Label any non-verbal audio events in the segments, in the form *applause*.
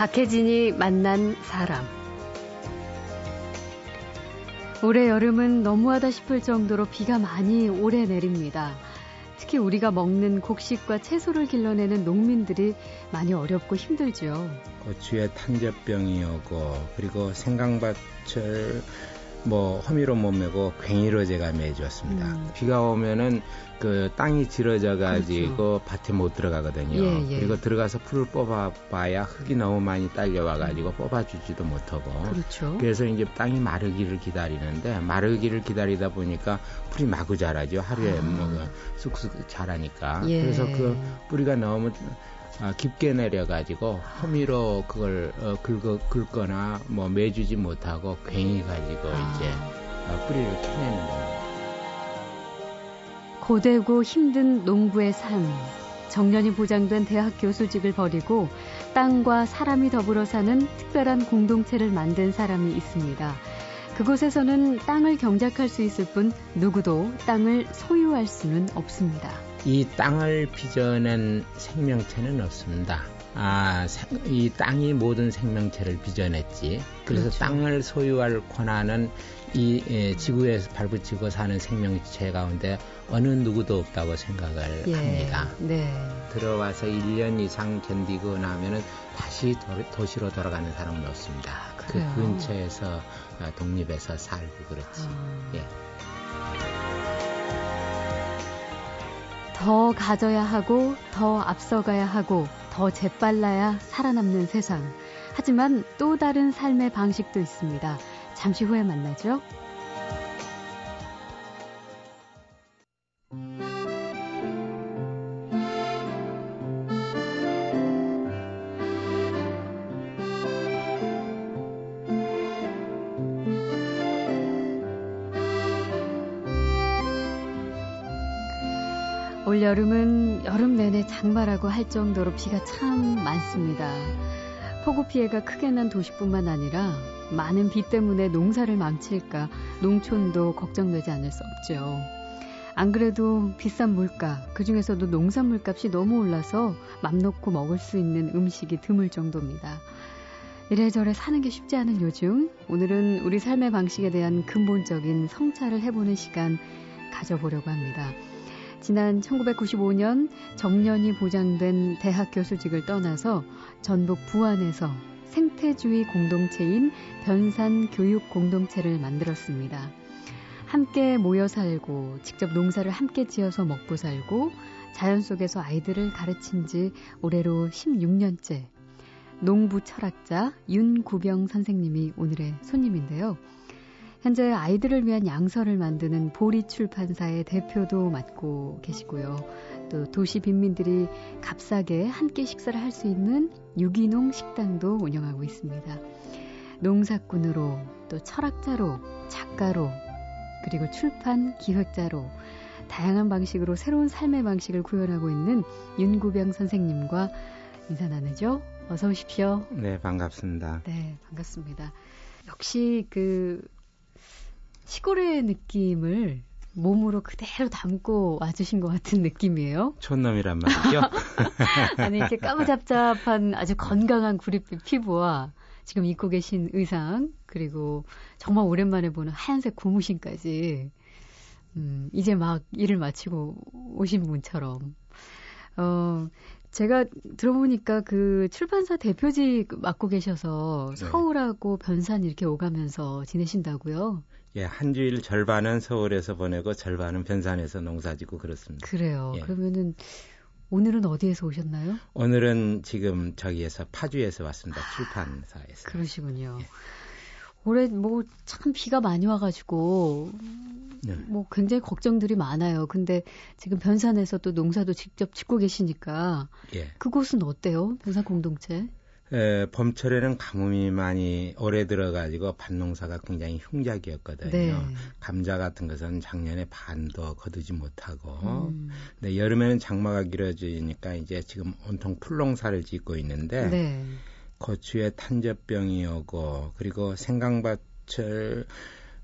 박혜진이 만난 사람. 올해 여름은 너무하다 싶을 정도로 비가 많이 오래 내립니다. 특히 우리가 먹는 곡식과 채소를 길러내는 농민들이 많이 어렵고 힘들죠. 고추에 탄저병이 오고 그리고 생강밭을 뭐 허미로 못 메고 괭이로 제가 매주었습니다. 음. 비가 오면은 그 땅이 질어져 가지고 그렇죠. 밭에 못 들어가거든요. 예, 예. 그리고 들어가서 풀을 뽑아봐야 흙이 너무 많이 딸려와 가지고 뽑아주지도 못하고. 그렇죠. 그래서 이제 땅이 마르기를 기다리는데 마르기를 기다리다 보니까 풀이 마구 자라죠. 하루에 아. 뭐 쑥쑥 자라니까. 예. 그래서 그 뿌리가 너무 아, 깊게 내려가지고 허미로 그걸 어, 긁어, 긁거나 뭐 매주지 못하고 괭이 가지고 아. 이제 어, 뿌리를 캐내는 겁니다. 고되고 힘든 농부의 삶. 정년이 보장된 대학 교수직을 버리고 땅과 사람이 더불어 사는 특별한 공동체를 만든 사람이 있습니다. 그곳에서는 땅을 경작할 수 있을 뿐 누구도 땅을 소유할 수는 없습니다. 이 땅을 빚어낸 생명체는 없습니다. 아, 이 땅이 모든 생명체를 빚어냈지. 그래서 그렇죠. 땅을 소유할 권한은 이 예, 지구에서 발붙이고 사는 생명체 가운데 어느 누구도 없다고 생각을 예, 합니다. 네. 들어와서 1년 이상 견디고 나면은 다시 도, 시로 돌아가는 사람은 없습니다. 그 그래요. 그 근처에서 아, 독립해서 살고 그렇지. 아. 예. 더 가져야 하고 더 앞서가야 하고 더 재빨라야 살아남는 세상. 하지만 또 다른 삶의 방식도 있습니다. 잠시 후에 만나죠. 여름은 여름 내내 장마라고 할 정도로 비가 참 많습니다. 폭우 피해가 크게 난 도시뿐만 아니라 많은 비 때문에 농사를 망칠까 농촌도 걱정되지 않을 수 없죠. 안 그래도 비싼 물가, 그 중에서도 농산물 값이 너무 올라서 맘 놓고 먹을 수 있는 음식이 드물 정도입니다. 이래저래 사는 게 쉽지 않은 요즘, 오늘은 우리 삶의 방식에 대한 근본적인 성찰을 해보는 시간 가져보려고 합니다. 지난 1995년 정년이 보장된 대학 교수직을 떠나서 전북 부안에서 생태주의 공동체인 변산 교육 공동체를 만들었습니다. 함께 모여 살고 직접 농사를 함께 지어서 먹고 살고 자연 속에서 아이들을 가르친 지 올해로 16년째 농부 철학자 윤구병 선생님이 오늘의 손님인데요. 현재 아이들을 위한 양서를 만드는 보리 출판사의 대표도 맡고 계시고요. 또 도시 빈민들이 값싸게 함께 식사를 할 수 있는 유기농 식당도 운영하고 있습니다. 농사꾼으로 또 철학자로 작가로 그리고 출판 기획자로 다양한 방식으로 새로운 삶의 방식을 구현하고 있는 윤구병 선생님과 인사 나누죠. 어서 오십시오. 네, 반갑습니다. 네, 반갑습니다. 역시 그 시골의 느낌을 몸으로 그대로 담고 와주신 것 같은 느낌이에요. 촌놈이란 말이죠. *laughs* 아니 이렇게 까무잡잡한 아주 건강한 구릿빛 피부와 지금 입고 계신 의상 그리고 정말 오랜만에 보는 하얀색 고무신까지 음, 이제 막 일을 마치고 오신 분처럼 어 제가 들어보니까 그 출판사 대표직 맡고 계셔서 네. 서울하고 변산 이렇게 오가면서 지내신다고요? 예, 한 주일 절반은 서울에서 보내고 절반은 변산에서 농사짓고 그렇습니다. 그래요. 예. 그러면은 오늘은 어디에서 오셨나요? 오늘은 지금 저기에서 파주에서 왔습니다. 아, 출판사에서. 그러시군요. 예. 올해 뭐 참 비가 많이 와가지고 네. 뭐 굉장히 걱정들이 많아요. 근데 지금 변산에서 또 농사도 직접 짓고 계시니까 예. 그곳은 어때요? 변산 공동체? 에, 봄철에는 가뭄이 많이 오래 들어가지고 밭농사가 굉장히 흉작이었거든요. 네. 감자 같은 것은 작년에 반도 거두지 못하고, 음. 근데 여름에는 장마가 길어지니까 이제 지금 온통 풀농사를 짓고 있는데, 네. 고추에 탄저병이 오고, 그리고 생강밭을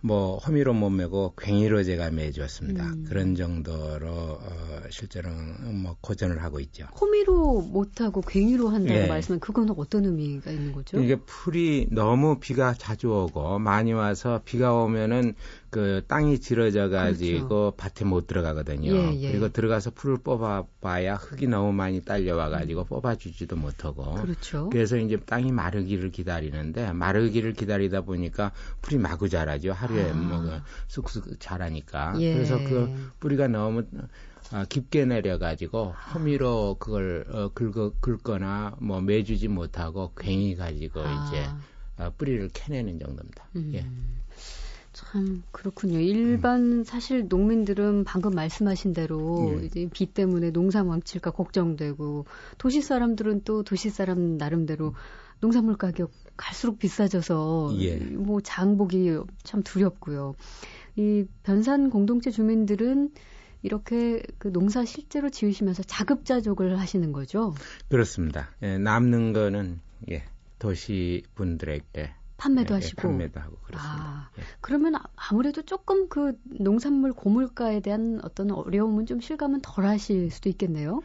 뭐 허미로 못 메고 괭이로 제가 매주었습니다. 음. 그런 정도로 어, 실제로는 뭐 고전을 하고 있죠. 허미로 못 하고 괭이로 한다고 네. 말씀은 그건 어떤 의미가 있는 거죠? 이게 풀이 너무 비가 자주 오고 많이 와서 비가 오면은 그 땅이 질어져 가지고 그렇죠. 밭에 못 들어가거든요. 예, 예. 그리고 들어가서 풀을 뽑아봐야 흙이 너무 많이 딸려와 가지고 음. 뽑아주지도 못하고. 그렇죠. 그래서 이제 땅이 마르기를 기다리는데 마르기를 기다리다 보니까 풀이 마구 자라죠. 하루에 아. 뭐그 쑥쑥 자라니까. 예. 그래서 그 뿌리가 너무 아, 깊게 내려가지고 허미로 그걸 어, 긁어, 긁거나 뭐 매주지 못하고 괭이 가지고 아. 이제 어, 뿌리를 캐내는 정도입니다. 음. 예. 참 그렇군요. 일반 음. 사실 농민들은 방금 말씀하신 대로 네. 이제 비 때문에 농사 망칠까 걱정되고 도시 사람들은 또 도시 사람 나름대로 농산물 가격 갈수록 비싸져서 예. 뭐 장복이 참 두렵고요. 이 변산 공동체 주민들은 이렇게 그 농사 실제로 지으시면서 자급자족을 하시는 거죠? 그렇습니다. 예, 남는 거는 예, 도시 분들에게 판매도 예, 예, 하시고 판매도 하고 그렇습니다. 아, 예. 그러면 아무래도 조금 그 농산물 고물가에 대한 어떤 어려움은 좀 실감은 덜 하실 수도 있겠네요.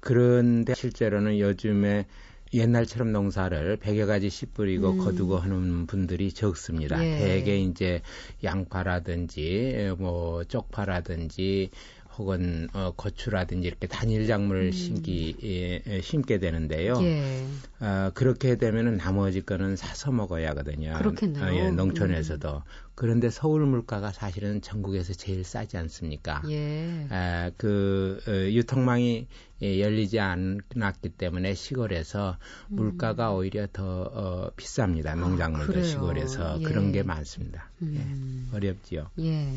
그런데 실제로는 요즘에 옛날처럼 농사를 100여 가지 씨 뿌리고 음. 거두고 하는 분들이 적습니다. 예. 대개 이제 양파라든지 뭐 쪽파라든지 혹은 어, 고추라든지 이렇게 단일 작물을 음. 심기 예, 심게 되는데요. 예. 어, 그렇게 되면은 나머지 거는 사서 먹어야 하거든요. 그렇겠네요. 어, 예, 농촌에서도. 음. 그런데 서울 물가가 사실은 전국에서 제일 싸지 않습니까? 예. 아, 그 어, 유통망이 예, 열리지 않았기 때문에 시골에서 음. 물가가 오히려 더 어, 비쌉니다. 아, 농작물도 아, 시골에서 예. 그런 게 많습니다. 음. 예, 어렵지요. 예.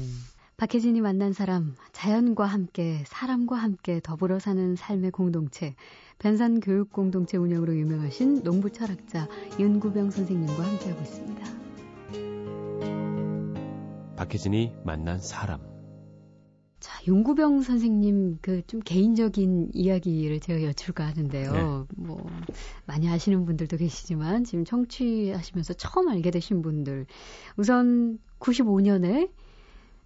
박혜진이 만난 사람, 자연과 함께, 사람과 함께 더불어 사는 삶의 공동체, 변산 교육 공동체 운영으로 유명하신 농부 철학자 윤구병 선생님과 함께하고 있습니다. 박혜진이 만난 사람. 자, 윤구병 선생님 그 좀 개인적인 이야기를 제가 여쭐까 하는데요. 네. 뭐 많이 아시는 분들도 계시지만 지금 청취하시면서 처음 알게 되신 분들 우선 95년에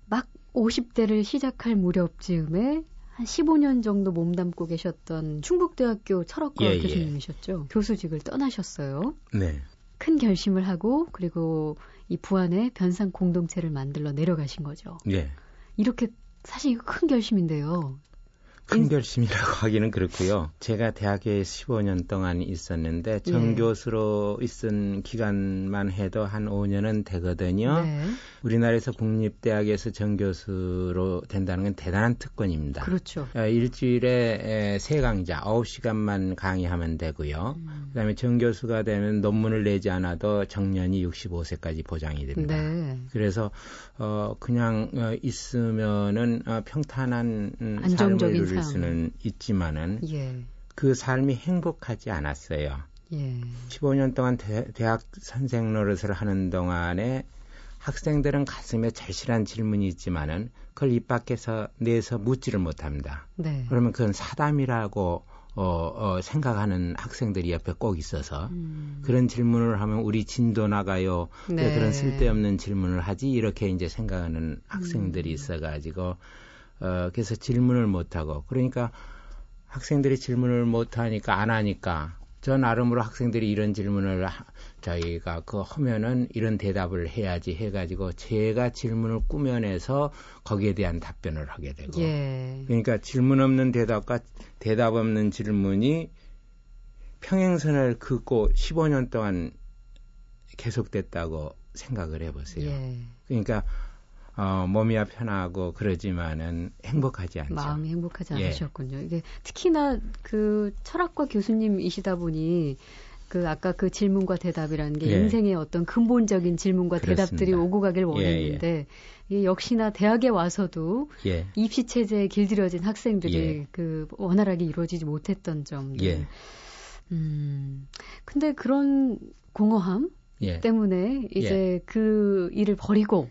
막 50대를 시작할 무렵쯤에 한 15년 정도 몸담고 계셨던 충북대학교 철학과 예, 예. 교수님이셨죠. 예. 교수직을 떠나셨어요. 네. 큰 결심을 하고 그리고 이 부안의 변상 공동체를 만들러 내려가신 거죠. 예. 이렇게 사실 큰 결심인데요. 큰 결심이라고 *laughs* 하기는 그렇고요. 제가 대학에 15년 동안 있었는데 정교수로 예. 있은 기간만 해도 한 5년은 되거든요. 네. 우리나라에서 국립대학에서 정교수로 된다는 건 대단한 특권입니다. 그렇죠. 어, 일주일에 세 강좌 9시간만 강의하면 되고요. 음. 그다음에 정교수가 되면 논문을 내지 않아도 정년이 65세까지 보장이 됩니다. 네. 그래서 어 그냥 어, 있으면은 어, 평탄한 음, 누릴 참. 수는 있지만은 예. 그 삶이 행복하지 않았어요. 예. 15년 동안 대, 학 선생 노릇을 하는 동안에 학생들은 가슴에 절실한 질문이 있지만은 그걸 입 밖에서 내서 묻지를 못합니다. 네. 그러면 그건 사담이라고 어, 어, 생각하는 학생들이 옆에 꼭 있어서 음. 그런 질문을 하면 우리 진도 나가요. 네. 그런 쓸데없는 질문을 하지 이렇게 이제 생각하는 학생들이 음. 있어가지고 어, 그래서 질문을 못하고 그러니까 학생들이 질문을 못하니까 안 하니까 저 나름으로 학생들이 이런 질문을 하, 저희가 그 하면은 이런 대답을 해야지 해가지고 제가 질문을 꾸며내서 거기에 대한 답변을 하게 되고 예. 그러니까 질문 없는 대답과 대답 없는 질문이 평행선을 긋고 15년 동안 계속됐다고 생각을 해보세요. 예. 그러니까 어, 몸이야 편하고 그러지만은 행복하지 않죠. 마음이 행복하지 예. 않으셨군요. 예. 이게 특히나 그 철학과 교수님이시다 보니 그 아까 그 질문과 대답이라는 게 예. 인생의 어떤 근본적인 질문과 그렇습니다. 대답들이 오고 가길 예, 원했는데 예, 역시나 대학에 와서도 예. 입시 체제에 길들여진 학생들이 예. 그 원활하게 이루어지지 못했던 점들. 예. 음. 근데 그런 공허함 때문에 이제 그 일을 버리고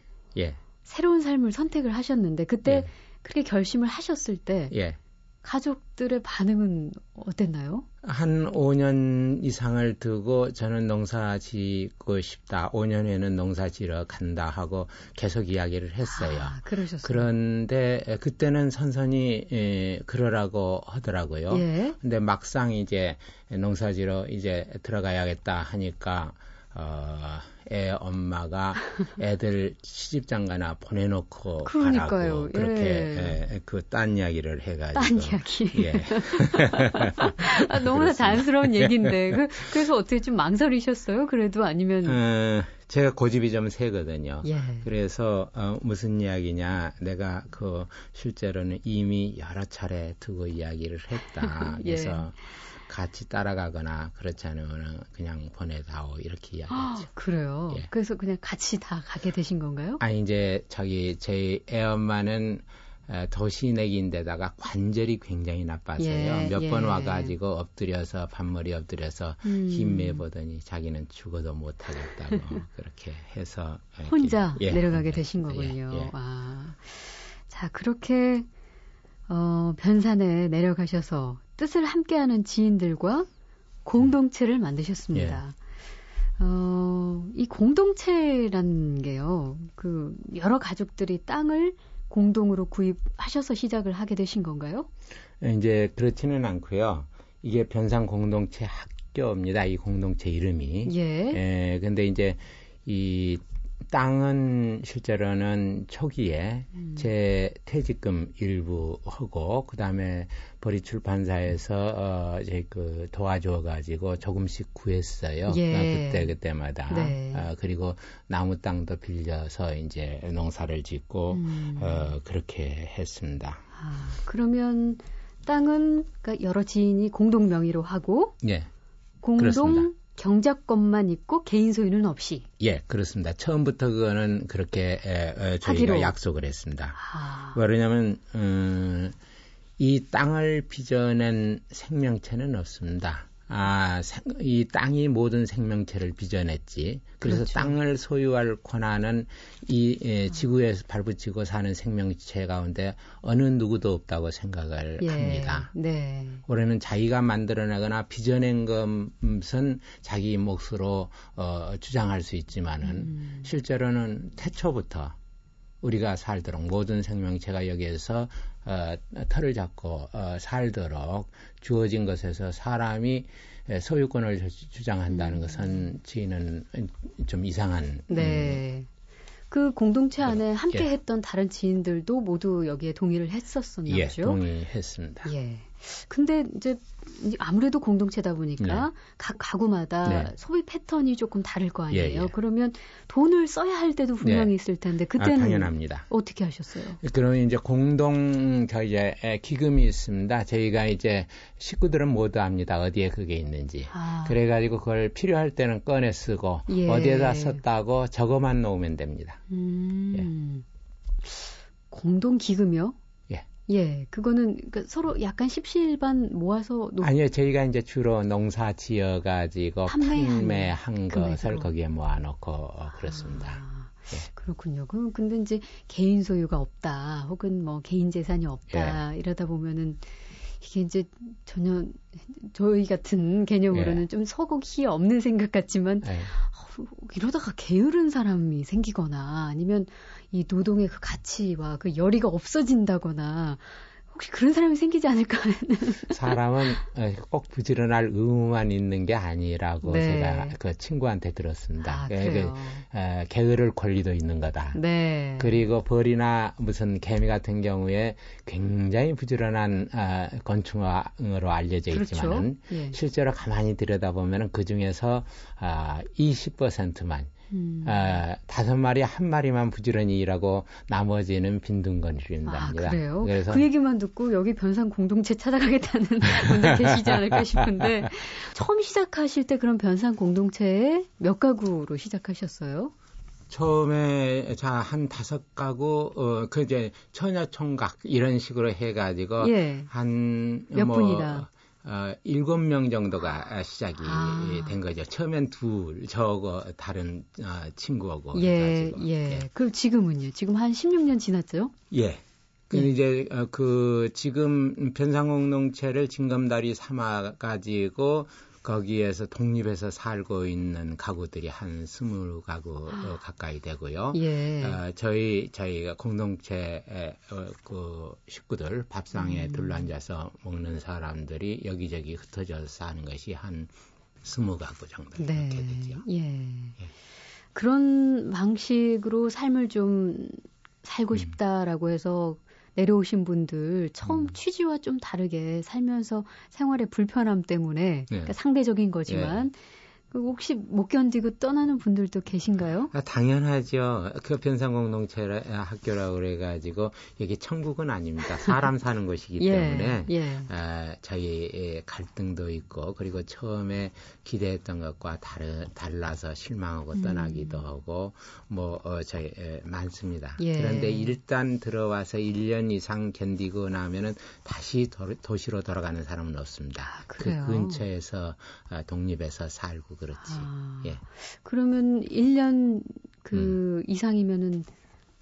새로운 삶을 선택을 하셨는데 그때 예. 그렇게 결심을 하셨을 때 예. 가족들의 반응은 어땠나요? 한 5년 이상을 두고 저는 농사 짓고 싶다. 5년에는 농사 지러 간다 하고 계속 이야기를 했어요. 아, 그러셨어요. 그런데 그때는 선선히 에, 그러라고 하더라고요. 예. 근데 막상 이제 농사 지러 이제 들어가야겠다 하니까 어, 애 엄마가 *laughs* 애들 시집장가나 보내놓고 그러니까요. 가라고 그렇게 예. 예, 그딴 이야기를 해가지고 딴 이야기. *laughs* 예. *laughs* 아, 너무나 자연스러운 얘기인데 그, 그래서 어떻게 좀 망설이셨어요? 그래도 아니면 어, 제가 고집이 좀 세거든요. 예. 그래서 어, 무슨 이야기냐 내가 그 실제로는 이미 여러 차례 두고 이야기를 했다. 예. 그래서 예. 같이 따라가거나 그렇지 않으면 그냥 보내다오 이렇게 이야기했죠. 아, 그래요. 예. 그래서 그냥 같이 다 가게 되신 건가요? 아니 이제 저기 제 애엄마는 도시내기인데다가 관절이 굉장히 나빠서요. 예, 몇번 예. 와가지고 엎드려서 반머리 엎드려서 음. 힘내 보더니 자기는 죽어도 못하겠다고 *laughs* 그렇게 해서 혼자 예, 내려가게 되신 거군요. 예, 예. 아, 자 그렇게 어, 변산에 내려가셔서 뜻을 함께하는 지인들과 공동체를 만드셨습니다. 예. 어, 이 공동체라는 게요, 그, 여러 가족들이 땅을 공동으로 구입하셔서 시작을 하게 되신 건가요? 예, 이제 그렇지는 않고요. 이게 변상 공동체 학교입니다. 이 공동체 이름이. 예. 예 근데 이제 이 땅은 실제로는 초기에 음. 제 퇴직금 일부 하고 그다음에 보리 출판사에서 어 이제 그 도와줘 가지고 조금씩 구했어요. 예. 그때 그때마다 네. 어, 그리고 나무 땅도 빌려서 이제 농사를 짓고 음. 어 그렇게 했습니다. 아, 그러면 땅은 그러니까 여러 지인이 공동 명의로 하고 예. 공동 그렇습니다. 경작권만 있고 개인 소유는 없이. 예, 그렇습니다. 처음부터 그거는 그렇게 에, 에, 저희가 하기로. 약속을 했습니다. 아. 왜냐하면 음, 이 땅을 빚어낸 생명체는 없습니다. 아, 이 땅이 모든 생명체를 빚어냈지. 그래서 그렇죠. 땅을 소유할 권한은 이 예, 지구에서 발붙이고 사는 생명체 가운데 어느 누구도 없다고 생각을 예, 합니다. 네. 올해는 자기가 만들어내거나 빚어낸 것은 자기 몫으로 어, 주장할 수 있지만은 음. 실제로는 태초부터 우리가 살도록 모든 생명체가 여기에서 어, 털을 잡고 어, 살도록 주어진 것에서 사람이 소유권을 주장한다는 음. 것은 저희는 좀 이상한. 네. 음, 그 공동체 안에 함께 예. 했던 다른 지인들도 모두 여기에 동의를 했었었나 예, 보죠? 동의했습니다. 예. 근데 이제 아무래도 공동체다 보니까 네. 각 가구마다 네. 소비 패턴이 조금 다를 거 아니에요. 예, 예. 그러면 돈을 써야 할 때도 분명히 네. 있을 텐데 아, 그때는 아, 당연합니다. 어떻게 하셨어요? 그러면 이제 공동 저 이제 기금이 있습니다. 저희가 이제 식구들은 모두 압니다. 어디에 그게 있는지. 아. 그래가지고 그걸 필요할 때는 꺼내 쓰고 예. 어디에다 썼다고 적어만 놓으면 됩니다. 음. 예. 공동 기금이요? 예, 그거는 그러니까 서로 약간 십시일반 모아서 놓... 아니요, 저희가 이제 주로 농사 지어가지고 판매한, 것을 거기에 모아놓고 어, 그렇습니다. 아, 예. 그렇군요. 그럼 근데 이제 개인 소유가 없다, 혹은 뭐 개인 재산이 없다 예. 이러다 보면은 이게 이제 전혀 저희 같은 개념으로는 예. 좀 서곡이 없는 생각 같지만 예. 어, 이러다가 게으른 사람이 생기거나 아니면 이 노동의 그 가치와 그 열의가 없어진다거나 혹시 그런 사람이 생기지 않을까 하는. *laughs* 사람은 꼭 부지런할 의무만 있는 게 아니라고 네. 제가 그 친구한테 들었습니다. 아, 그, 에, 게으를 권리도 있는 거다. 네. 그리고 벌이나 무슨 개미 같은 경우에 굉장히 부지런한 어, 건충으로 알려져 그렇죠. 있지만은 예. 실제로 가만히 들여다보면 그 중에서 어, 20%만 음. 아, 다섯 마리 한 마리만 부지런히 일하고 나머지는 빈둥거린답니다. 아, 그래요? 그래서 그 얘기만 듣고 여기 변상 공동체 찾아가겠다는 *laughs* 분들 계시지 않을까 싶은데 처음 시작하실 때 그런 변상 공동체에 몇 가구로 시작하셨어요? 처음에 자한 다섯 가구 어그 이제 처녀 총각 이런 식으로 해가지고 예. 한몇 뭐, 분이다. 어, 일곱 명 정도가 시작이 아. 된 거죠. 처음엔 둘, 저거 다른 어, 친구하고 예, 해가지고. 예. 예. 그럼 지금은요? 지금 한 16년 지났죠? 예. 그 예. 이제 어, 그 지금 변상공동체를 징검다리 삼아 가지고 거기에서 독립해서 살고 있는 가구들이 한 스물 가구 아. 가까이 되고요. 예. 어, 저희 저희가 공동체 어, 그 식구들 밥상에 음. 둘러앉아서 먹는 사람들이 여기저기 흩어져서 사는 것이 한 스무 가구 정도 네. 이렇게 되죠. 예. 예. 그런 방식으로 삶을 좀 살고 음. 싶다라고 해서 내려오신 분들 처음 음. 취지와 좀 다르게 살면서 생활의 불편함 때문에 네. 그러니까 상대적인 거지만 네. 그 혹시 못 견디고 떠나는 분들도 계신가요? 아, 당연하죠. 그 변상공동체 학교라고 그래가지고 여기 천국은 아닙니다. 사람 *laughs* 사는 곳이기 예, 때문에 예. 아, 저희 갈등도 있고 그리고 처음에 기대했던 것과 다르, 달라서 실망하고 음. 떠나기도 하고 뭐 어, 저희 에, 많습니다. 예. 그런데 일단 들어와서 1년 이상 견디고 나면은 다시 도, 시로 돌아가는 사람은 없습니다. 아, 그 근처에서 아, 독립해서 살고 그렇지. 아, 예. 그러면 1년 그 음. 이상이면은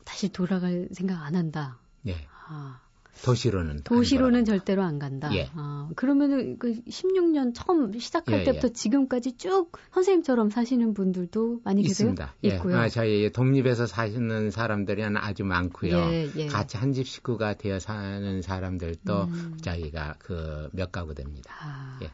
다시 돌아갈 생각 안 한다. 예. 아. 도시로는 도시로는 절대로 안 간다. 예. 아, 그러면은 그 16년 처음 시작할 예, 예. 때부터 예. 지금까지 쭉 선생님처럼 사시는 분들도 많이 있습니다. 계세요? 예. 있고요. 아, 저희 독립해서 사시는 사람들이 아주 많고요. 예, 예. 같이 한 집 식구가 되어 사는 사람들도 음. 저희가 그 몇 가구 됩니다. 아. 예.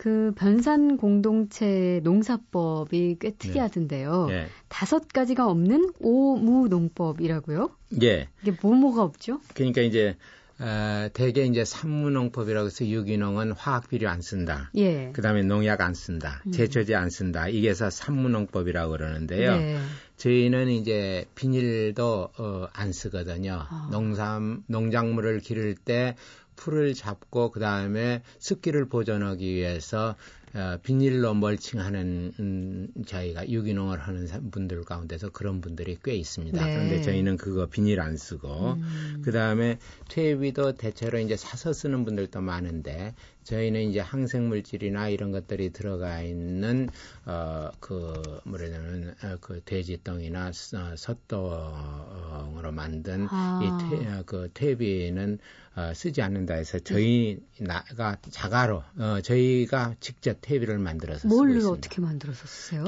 그 변산 공동체 농사법이 꽤 특이하던데요. 네. 예. 다섯 가지가 없는 오무농법이라고요? 예. 이게 뭐뭐가 없죠? 그러니까 이제 어, 대개 이제 산무농법이라고 해서 유기농은 화학 비료 안 쓴다. 예. 그다음에 농약 안 쓴다. 음. 제초제 안 쓴다. 이게서 산무농법이라고 그러는데요. 네. 저희는 이제 비닐도 어, 안 쓰거든요. 아. 농산 농작물을 기를 때 풀을 잡고 그 다음에 습기를 보존하기 위해서 어, 비닐로 멀칭하는 음, 저희가 유기농을 하는 분들 가운데서 그런 분들이 꽤 있습니다. 네. 그런데 저희는 그거 비닐 안 쓰고 음. 그 다음에 퇴비도 대체로 이제 사서 쓰는 분들도 많은데 저희는 이제 항생물질이나 이런 것들이 들어가 있는 어 그 뭐라냐면 어, 그 돼지 똥이나 어, 솥똥으로 만든 아. 이그 어, 퇴비는 어, 쓰지 않는다 해서 저희 나가 자가로 어, 저희가 직접 퇴비를 만들어서 뭘 쓰고 있습니다. 어떻게 만들어서 쓰세요?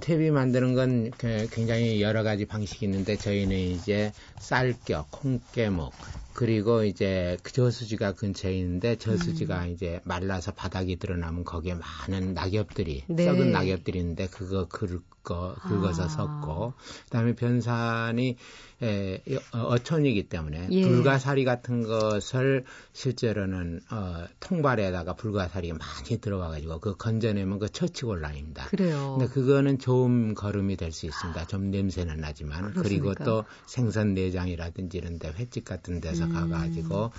퇴비 만드는 건그 굉장히 여러 가지 방식이 있는데 저희는 이제 쌀겨, 콩깨목, 그리고 이제 그 저수지가 근처에 있는데 저수지가 음. 이제 말라서 바닥이 드러나면 거기에 많은 낙엽들이 네. 썩은 낙엽들이 있는데 그거 긁어 긁어서 아. 섞고 그다음에 변산이 에, 어, 어촌이기 때문에 예. 불가사리 같은 것을 실제로는 어, 통발에다가 불가사리가 많이 들어가 가지고 그 건져내면 그 처치곤란입니다. 그래요. 근데 그거는 좋은 걸음이 될 수 있습니다. 좀 냄새는 나지만 그렇습니까? 그리고 또 생선 내장이라든지 이런 데 횟집 같은 데서 음. 가가지고 어,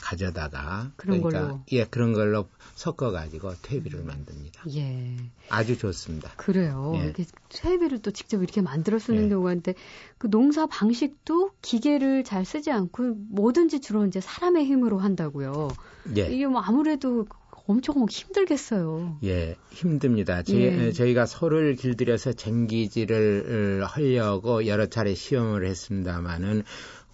가져다가 그런 그러니까 걸로 예 그런 걸로 섞어가지고 퇴비를 만듭니다. 예. 아주 좋습니다. 그래요. 예. 이렇게 퇴비를 또 직접 이렇게 만들어 쓰는 예. 경우가 있는데 그 농사 방식도 기계를 잘 쓰지 않고 뭐든지 주로 이제 사람의 힘으로 한다고요. 예. 이게 뭐 아무래도 엄청 힘들겠어요. 예, 힘듭니다. 제, 예. 저희가 소를 길들여서 쟁기질을 하려고 여러 차례 시험을 했습니다마는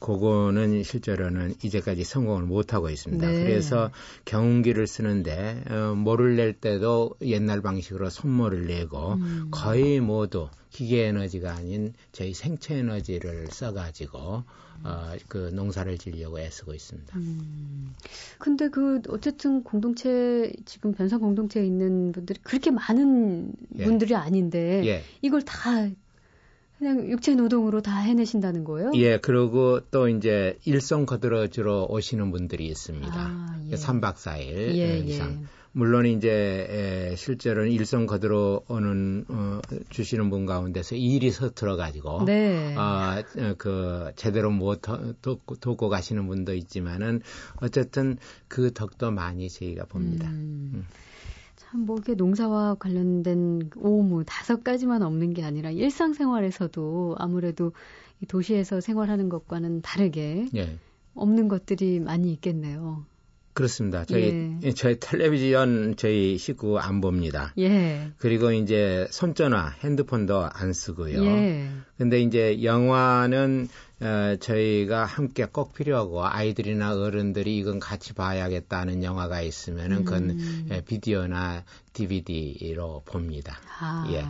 그거는 실제로는 이제까지 성공을 못하고 있습니다. 네. 그래서 경운기를 쓰는데 어, 모를 낼 때도 옛날 방식으로 손모를 내고 음. 거의 모두 기계 에너지가 아닌 저희 생체 에너지를 써가지고 어, 그 농사를 지려고 애쓰고 있습니다. 음. 근데 그 어쨌든 공동체 지금 변산 공동체에 있는 분들이 그렇게 많은 예. 분들이 아닌데 예. 이걸 다 그냥 육체 노동으로 다 해내신다는 거예요? 예, 그리고 또 이제 일성 거들어주러 오시는 분들이 있습니다. 아, 예. 3박 4일 예, 이상. 예. 물론 이제 에, 실제로는 일성 거들어 오는 어, 주시는 분 가운데서 일이 서툴어 가지고 네. 어, 그 제대로 못 돕고, 돕고 가시는 분도 있지만은 어쨌든 그 덕도 많이 저희가 봅니다. 음. 음. 참뭐 이게 농사와 관련된 오무 다섯 가지만 없는 게 아니라 일상생활에서도 아무래도 이 도시에서 생활하는 것과는 다르게 예. 없는 것들이 많이 있겠네요. 그렇습니다. 저희 예. 저희 텔레비전 저희 식구 안 봅니다. 예. 그리고 이제 손전화, 핸드폰도 안 쓰고요. 예. 근데 이제 영화는 어, 저희가 함께 꼭 필요하고 아이들이나 어른들이 이건 같이 봐야겠다는 영화가 있으면은 그건 음. 예, 비디오나 DVD로 봅니다. 아. 예.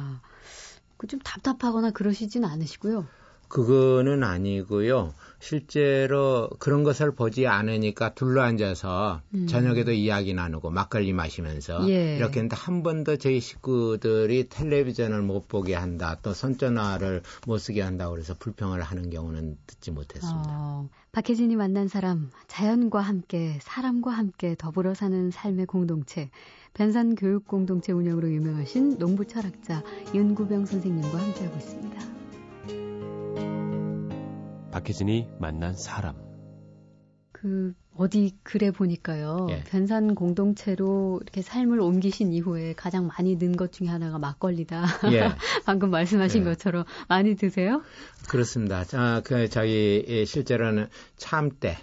그 좀 답답하거나 그러시진 않으시고요. 그거는 아니고요. 실제로 그런 것을 보지 않으니까 둘러앉아서 음. 저녁에도 이야기 나누고 막걸리 마시면서 예. 이렇게 했는데 한 번도 저희 식구들이 텔레비전을 못 보게 한다 또 손전화를 못 쓰게 한다고 그래서 불평을 하는 경우는 듣지 못했습니다. 어, 박혜진이 만난 사람 자연과 함께 사람과 함께 더불어 사는 삶의 공동체 변산 교육 공동체 운영으로 유명하신 농부 철학자 윤구병 선생님과 함께하고 있습니다. 박혜진이 만난 사람. 그 어디 글에 보니까요. 예. 변산 공동체로 이렇게 삶을 옮기신 이후에 가장 많이 는 것 중에 하나가 막걸리다. 예. *laughs* 방금 말씀하신 예. 것처럼 많이 드세요? 그렇습니다. 아, 그 저희 실제로는 참 때,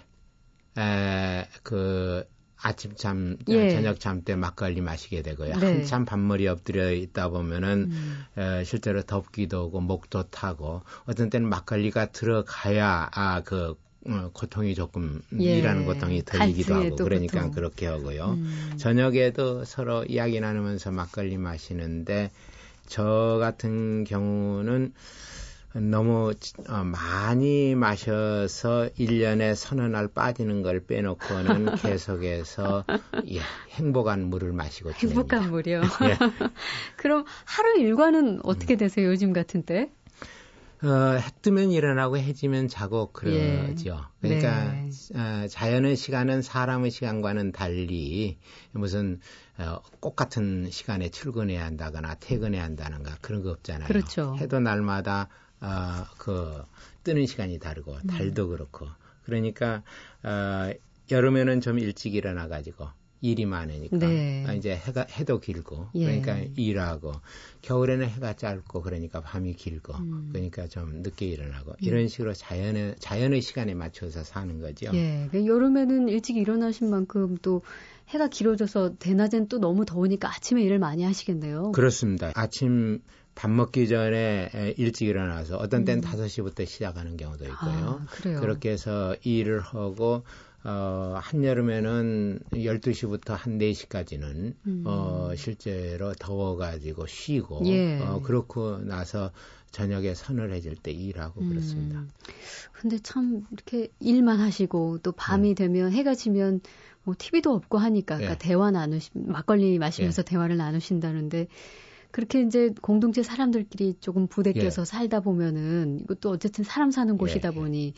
에, 그 아침 잠, 예. 저녁 잠 때 막걸리 마시게 되고요. 네. 한참 밥머리 엎드려 있다 보면은 음. 에, 실제로 덥기도 하고 목도 타고 어떤 때는 막걸리가 들어가야 아 그 어, 고통이 조금 예. 일하는 고통이 덜리기도 하고 그러니까 고통. 그렇게 하고요. 음. 저녁에도 서로 이야기 나누면서 막걸리 마시는데 저 같은 경우는 너무 어, 많이 마셔서 1년에 서너 날 빠지는 걸 빼놓고는 *laughs* 계속해서 예, 행복한 물을 마시고 지냅니다. 행복한 물이요? *laughs* 예. *laughs* 그럼 하루 일과는 어떻게 음. 되세요, 요즘 같은 때? 어, 해 뜨면 일어나고 해지면 자고 그러죠. 예. 그러니까 네. 어, 자연의 시간은 사람의 시간과는 달리 무슨 어, 똑같은 시간에 출근해야 한다거나 퇴근해야 한다는가 그런 거 없잖아요. 그렇죠. 해도 날마다 아, 그 뜨는 시간이 다르고 음. 달도 그렇고 그러니까 아, 여름에는 좀 일찍 일어나 가지고 일이 많으니까 네. 아, 이제 해가 해도 길고 예. 그러니까 일하고 겨울에는 해가 짧고 그러니까 밤이 길고 음. 그러니까 좀 늦게 일어나고 음. 이런 식으로 자연의 자연의 시간에 맞춰서 사는 거죠. 예. 그 여름에는 일찍 일어나신 만큼 또 해가 길어져서 대낮엔 또 너무 더우니까 아침에 일을 많이 하시겠네요. 그렇습니다. 아침 밥 먹기 전에 일찍 일어나서 어떤 때는 음. 5시부터 시작하는 경우도 있고요. 아, 그렇게 해서 일을 하고 어, 한여름에는 12시부터 한 4시까지는 음. 어, 실제로 더워가지고 쉬고 예. 어, 그렇고 나서 저녁에 서늘해질 때 일하고 음. 그렇습니다. 근데 참 이렇게 일만 하시고 또 밤이 네. 되면 해가 지면 뭐 TV도 없고 하니까 그러니까 예. 대화 나누시 막걸리 마시면서 예. 대화를 나누신다는데 그렇게 이제 공동체 사람들끼리 조금 부대껴서 예. 살다 보면은 이것도 어쨌든 사람 사는 곳이다 예. 보니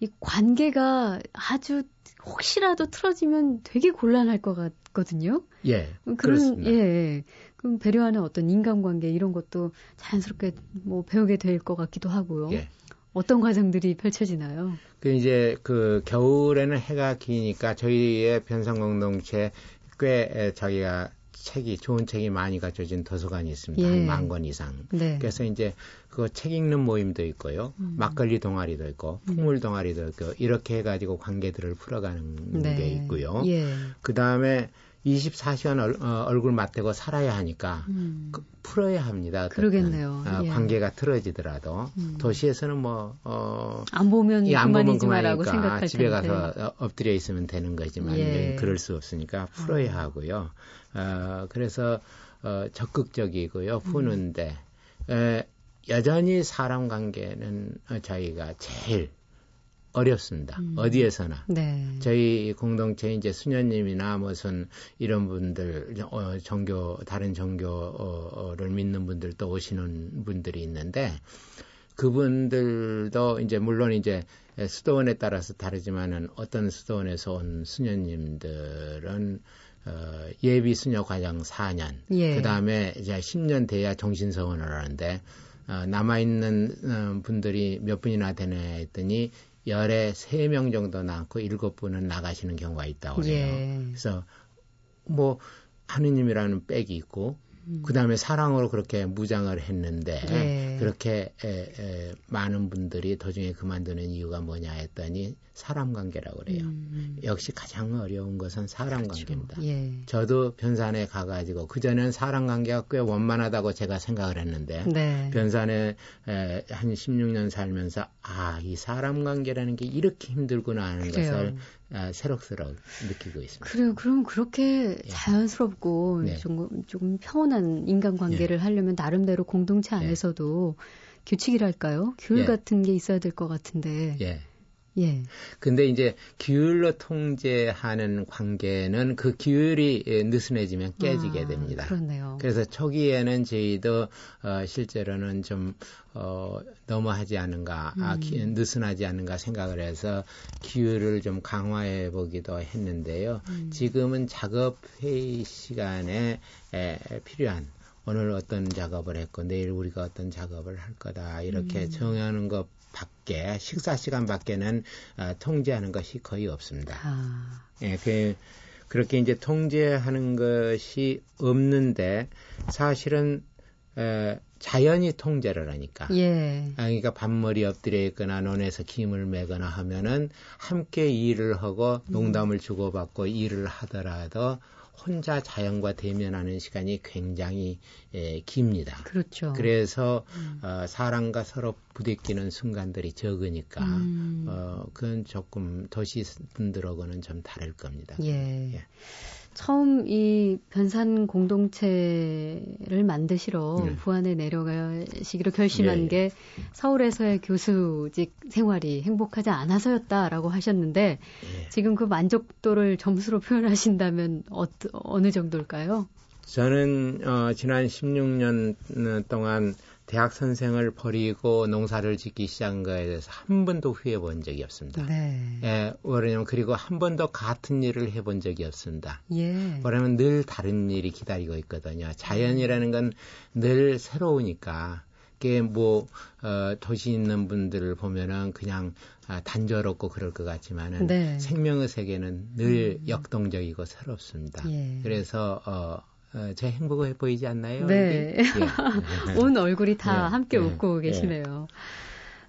이 관계가 아주 혹시라도 틀어지면 되게 곤란할 것 같거든요. 예. 그런 그렇습니다. 예. 그럼 배려하는 어떤 인간관계 이런 것도 자연스럽게 뭐 배우게 될 것 같기도 하고요. 예. 어떤 과정들이 펼쳐지나요? 그 이제 그 겨울에는 해가 기니까 저희의 변상 공동체 꽤 자기가 책이 좋은 책이 많이 갖춰진 도서관이 있습니다. 예. 한만 권 이상. 네. 그래서 이제 그 책 읽는 모임도 있고요. 음. 막걸리 동아리도 있고 풍물 음. 동아리도 있고 이렇게 해 가지고 관계들을 풀어가는 네. 게 있고요. 예. 그다음에 24시간 얼, 어, 얼굴 맞대고 살아야 하니까 음. 그, 풀어야 합니다. 그러겠네요. 어, 예. 관계가 틀어지더라도 음. 도시에서는 뭐 어, 안 보면 예, 안 보면 그만이라고 생각할 집에 텐데. 가서 엎드려 있으면 되는 거지만 예. 그럴 수 없으니까 풀어야 어. 하고요. 어, 그래서 어, 적극적이고요. 음. 푸는데 음. 에, 여전히 사람 관계는 저희가 제일 어렵습니다. 음. 어디에서나. 네. 저희 공동체 이제 수녀님이나 무슨 이런 분들 어, 종교 다른 종교를 믿는 분들도 오시는 분들이 있는데 그분들도 이제 물론 이제 수도원에 따라서 다르지만은 어떤 수도원에서 온 수녀님들은 어, 예비 수녀 과정 4년, 예. 그 다음에 이제 10년 돼야 정신 서원을 하는데 어, 남아 있는 어, 분들이 몇 분이나 되나 했더니 열에 세명 정도 남고 일곱 분은 나가시는 경우가 있다고 해요. 예. 그래서 뭐 하느님이라는 백이 있고 음. 그 다음에 사랑으로 그렇게 무장을 했는데 네. 그렇게 에, 에, 많은 분들이 도중에 그만두는 이유가 뭐냐 했더니 사람 관계라고 그래요. 음. 역시 가장 어려운 것은 사람 그렇죠. 관계입니다. 예. 저도 변산에 가가지고 그전에는 사람 관계가 꽤 원만하다고 제가 생각을 했는데 네. 변산에 에, 한 16년 살면서 아, 이 사람 관계라는 게 이렇게 힘들구나 하는 그래요. 것을 아, 새록새록 느끼고 있습니다. 그래요. 그럼 그렇게 예. 자연스럽고 네. 조금, 조금 평온한 인간관계를 예. 하려면 나름대로 공동체 예. 안에서도 예. 규칙이랄까요? 규율 예. 같은 게 있어야 될 것 같은데. 예. 예. 근데 이제 규율로 통제하는 관계는 그 규율이 예, 느슨해지면 깨지게 아, 됩니다. 그렇네요. 그래서 초기에는 저희도 어, 실제로는 좀 어, 너무하지 않은가, 아, 음. 아, 기, 느슨하지 않은가 생각을 해서 규율을 좀 강화해 보기도 했는데요. 음. 지금은 작업 회의 시간에 에, 필요한 오늘 어떤 작업을 했고 내일 우리가 어떤 작업을 할 거다 이렇게 음. 정하는 것 밖에 식사 시간 밖에는 어, 통제하는 것이 거의 없습니다. 아. 예, 그 그렇게 이제 통제하는 것이 없는데 사실은 에, 자연이 통제를 하니까. 예. 아, 그러니까 밥머리 엎드려 있거나 논에서 김을 매거나 하면은 함께 일을 하고 농담을 주고받고 일을 하더라도 혼자 자연과 대면하는 시간이 굉장히 에, 깁니다. 그렇죠. 그래서 음. 어, 사람과 서로 부딪히는 순간들이 적으니까 음. 어, 그건 조금 도시 분들하고는 좀 다를 겁니다. 예. 예. 처음 이 변산 공동체를 만드시러 네. 부안에 내려가시기로 결심한 네. 게 서울에서의 교수직 생활이 행복하지 않아서였다라고 하셨는데 네. 지금 그 만족도를 점수로 표현하신다면 어, 어느 정도일까요? 저는 어, 지난 16년 동안 대학 선생을 버리고 농사를 짓기 시작한 거에 대해서 한 번도 후회해 본 적이 없습니다. 네. 예, 왜냐면 그리고 한 번도 같은 일을 해본 적이 없습니다. 예. 왜냐면 늘 다른 일이 기다리고 있거든요. 자연이라는 건 늘 새로우니까. 그게 뭐, 어, 도시 있는 분들을 보면은 그냥 아, 단조롭고 그럴 것 같지만은 네. 생명의 세계는 늘 음. 역동적이고 새롭습니다. 예. 그래서, 어, 어, 제 행복해 보이지 않나요? 네. *laughs* 예. 온 얼굴이 다 예. 함께 예. 웃고 예. 계시네요.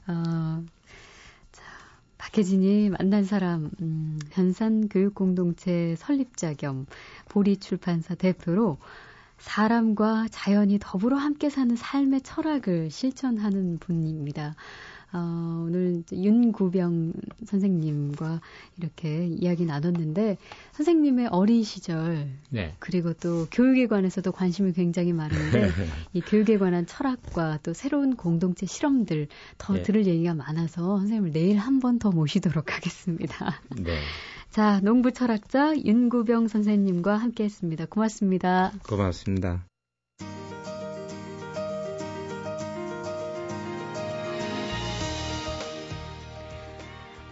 어, 자, 박혜진이 만난 사람, 음, 현산교육공동체 설립자 겸 보리출판사 대표로 사람과 자연이 더불어 함께 사는 삶의 철학을 실천하는 분입니다. 어, 오늘 윤구병 선생님과 이렇게 이야기 나눴는데 선생님의 어린 시절 네. 그리고 또 교육에 관해서도 관심이 굉장히 많은데 이 교육에 관한 철학과 또 새로운 공동체 실험들 더 네. 들을 얘기가 많아서 선생님을 내일 한 번 더 모시도록 하겠습니다. 네. 자, 농부 철학자 윤구병 선생님과 함께 했습니다. 고맙습니다. 고맙습니다.